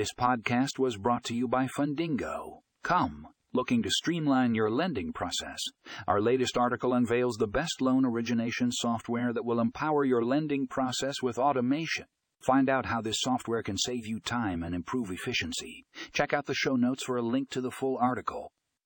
This podcast was brought to you by Fundingo. Come, looking to streamline your lending process. Our latest article unveils the best loan origination software that will empower your lending process with automation. Find out how this software can save you time and improve efficiency. Check out the show notes for a link to the full article.